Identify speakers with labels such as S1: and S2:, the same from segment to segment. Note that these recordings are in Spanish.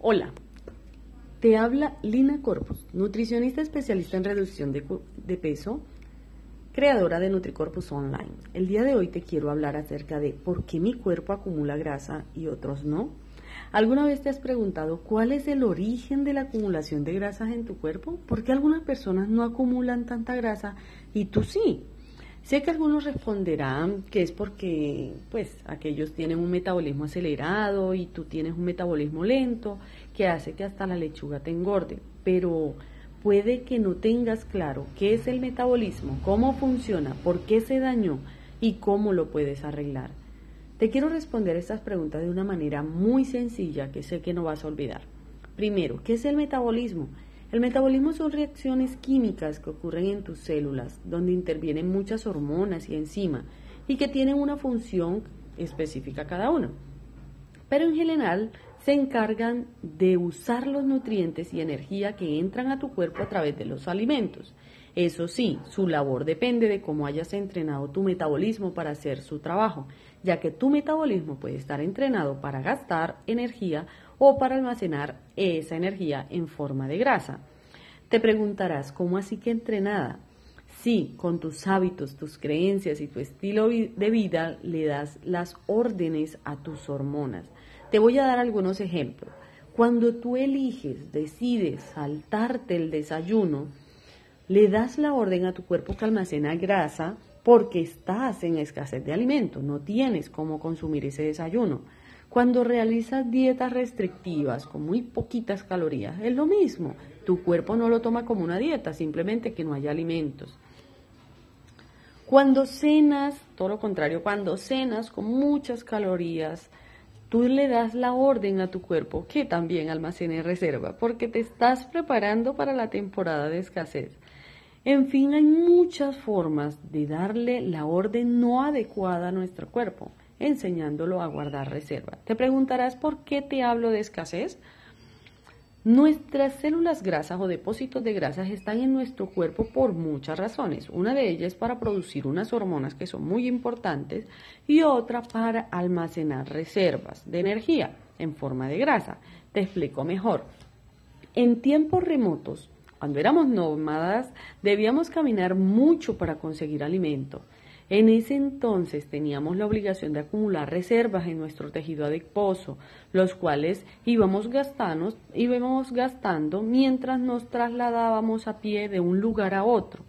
S1: Hola, te habla Lina Corpus, nutricionista especialista en reducción de, de, peso, creadora de NutriCorpus Online. El día de hoy te quiero hablar acerca de por qué mi cuerpo acumula grasa y otros no. ¿Alguna vez te has preguntado cuál es el origen de la acumulación de grasas en tu cuerpo? ¿Por qué algunas personas no acumulan tanta grasa y tú sí? Sé que algunos responderán que es porque pues aquellos tienen un metabolismo acelerado y tú tienes un metabolismo lento que hace que hasta la lechuga te engorde, pero puede que no tengas claro qué es el metabolismo, cómo funciona, por qué se dañó y cómo lo puedes arreglar. Te quiero responder estas preguntas de una manera muy sencilla que sé que no vas a olvidar. Primero, ¿qué es el metabolismo? El metabolismo son reacciones químicas que ocurren en tus células, donde intervienen muchas hormonas y enzimas y que tienen una función específica cada una. Pero en general se encargan de usar los nutrientes y energía que entran a tu cuerpo a través de los alimentos. Eso sí, su labor depende de cómo hayas entrenado tu metabolismo para hacer su trabajo, ya que tu metabolismo puede estar entrenado para gastar energía o para almacenar esa energía en forma de grasa. Te preguntarás, ¿cómo así que entrenada? Sí, con tus hábitos, tus creencias y tu estilo de vida le das las órdenes a tus hormonas. Te voy a dar algunos ejemplos. Cuando tú eliges, decides saltarte el desayuno, le das la orden a tu cuerpo que almacena grasa porque estás en escasez de alimento, no tienes cómo consumir ese desayuno. Cuando realizas dietas restrictivas con muy poquitas calorías, es lo mismo. Tu cuerpo no lo toma como una dieta, simplemente que no haya alimentos. Cuando cenas, todo lo contrario, cuando cenas con muchas calorías, tú le das la orden a tu cuerpo que también almacene reserva, porque te estás preparando para la temporada de escasez. En fin, hay muchas formas de darle la orden no adecuada a nuestro cuerpo enseñándolo a guardar reserva. Te preguntarás por qué te hablo de escasez. Nuestras células grasas o depósitos de grasas están en nuestro cuerpo por muchas razones. Una de ellas para producir unas hormonas que son muy importantes y otra para almacenar reservas de energía en forma de grasa. Te explico mejor. En tiempos remotos, cuando éramos nómadas, debíamos caminar mucho para conseguir alimento. En ese entonces teníamos la obligación de acumular reservas en nuestro tejido adiposo, los cuales íbamos gastando, íbamos gastando mientras nos trasladábamos a pie de un lugar a otro.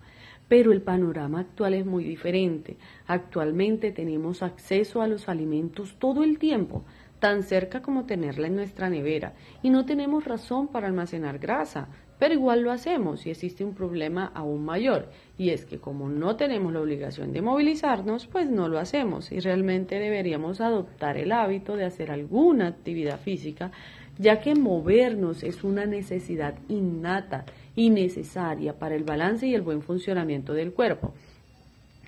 S1: Pero el panorama actual es muy diferente. Actualmente tenemos acceso a los alimentos todo el tiempo, tan cerca como tenerla en nuestra nevera, y no tenemos razón para almacenar grasa, pero igual lo hacemos y existe un problema aún mayor y es que como no tenemos la obligación de movilizarnos, pues no lo hacemos y realmente deberíamos adoptar el hábito de hacer alguna actividad física, ya que movernos es una necesidad innata y necesaria para el balance y el buen funcionamiento del cuerpo.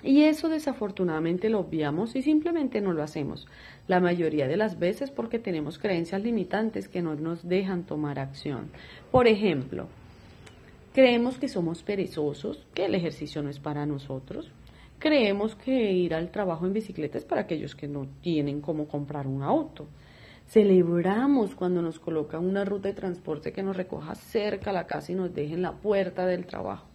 S1: Y eso desafortunadamente lo obviamos y simplemente no lo hacemos. La mayoría de las veces porque tenemos creencias limitantes que no nos dejan tomar acción. Por ejemplo, Creemos que somos perezosos, que el ejercicio no es para nosotros. Creemos que ir al trabajo en bicicleta es para aquellos que no tienen cómo comprar un auto. Celebramos cuando nos colocan una ruta de transporte que nos recoja cerca a la casa y nos deje en la puerta del trabajo.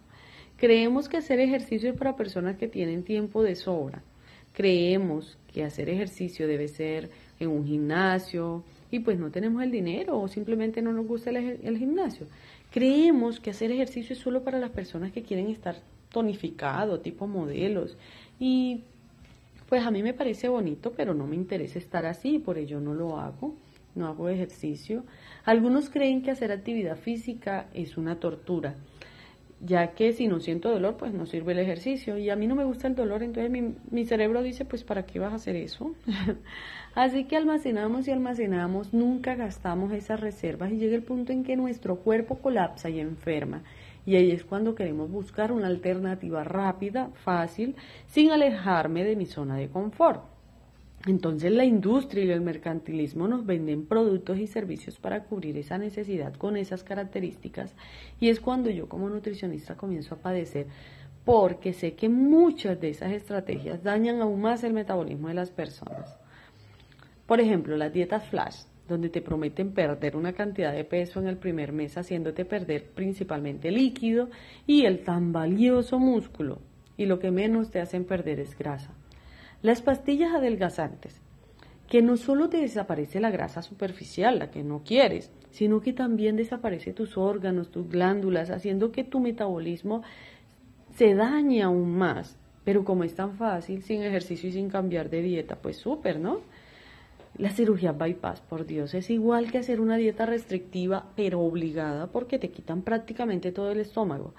S1: Creemos que hacer ejercicio es para personas que tienen tiempo de sobra. Creemos que hacer ejercicio debe ser en un gimnasio y pues no tenemos el dinero o simplemente no nos gusta el, el gimnasio. Creemos que hacer ejercicio es solo para las personas que quieren estar tonificado, tipo modelos. Y pues a mí me parece bonito, pero no me interesa estar así, por ello no lo hago, no hago ejercicio. Algunos creen que hacer actividad física es una tortura, ya que si no siento dolor, pues no sirve el ejercicio. Y a mí no me gusta el dolor, entonces mi, mi cerebro dice, pues ¿para qué vas a hacer eso? Así que almacenamos y almacenamos, nunca gastamos esas reservas y llega el punto en que nuestro cuerpo colapsa y enferma. Y ahí es cuando queremos buscar una alternativa rápida, fácil, sin alejarme de mi zona de confort. Entonces la industria y el mercantilismo nos venden productos y servicios para cubrir esa necesidad con esas características y es cuando yo como nutricionista comienzo a padecer porque sé que muchas de esas estrategias dañan aún más el metabolismo de las personas. Por ejemplo, las dietas flash. donde te prometen perder una cantidad de peso en el primer mes, haciéndote perder principalmente líquido y el tan valioso músculo. Y lo que menos te hacen perder es grasa. Las pastillas adelgazantes, que no solo te desaparece la grasa superficial, la que no quieres, sino que también desaparece tus órganos, tus glándulas, haciendo que tu metabolismo se dañe aún más. Pero como es tan fácil, sin ejercicio y sin cambiar de dieta, pues súper, ¿no? La cirugía bypass, por Dios, es igual que hacer una dieta restrictiva, pero obligada, porque te quitan prácticamente todo el estómago.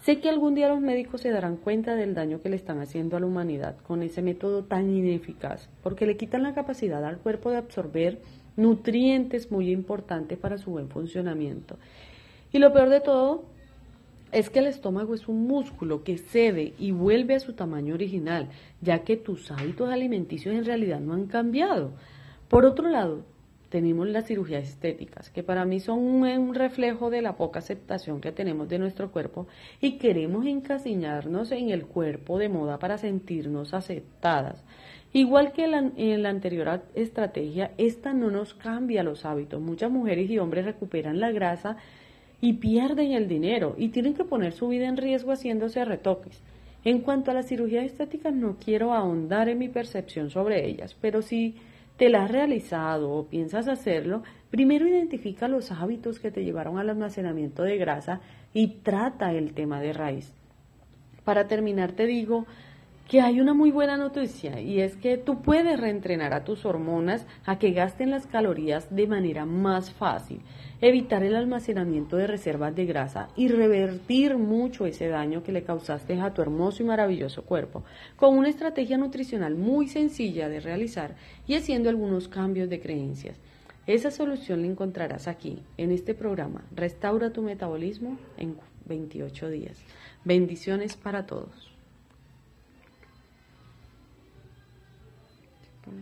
S1: Sé que algún día los médicos se darán cuenta del daño que le están haciendo a la humanidad con ese método tan ineficaz, porque le quitan la capacidad al cuerpo de absorber nutrientes muy importantes para su buen funcionamiento. Y lo peor de todo es que el estómago es un músculo que cede y vuelve a su tamaño original, ya que tus hábitos alimenticios en realidad no han cambiado. Por otro lado, tenemos las cirugías estéticas, que para mí son un, reflejo de la poca aceptación que tenemos de nuestro cuerpo y queremos encasiñarnos en el cuerpo de moda para sentirnos aceptadas. Igual que en la anterior estrategia, esta no nos cambia los hábitos. Muchas mujeres y hombres recuperan la grasa y pierden el dinero y tienen que poner su vida en riesgo haciéndose retoques. En cuanto a las cirugías estéticas, no quiero ahondar en mi percepción sobre ellas, pero sí te la has realizado o piensas hacerlo, primero identifica los hábitos que te llevaron al almacenamiento de grasa y trata el tema de raíz. Para terminar te digo que hay una muy buena noticia y es que tú puedes reentrenar a tus hormonas a que gasten las calorías de manera más fácil, evitar el almacenamiento de reservas de grasa y revertir mucho ese daño que le causaste a tu hermoso y maravilloso cuerpo con una estrategia nutricional muy sencilla de realizar y haciendo algunos cambios de creencias. Esa solución la encontrarás aquí, en este programa, Restaura tu metabolismo en 28 días. Bendiciones para todos.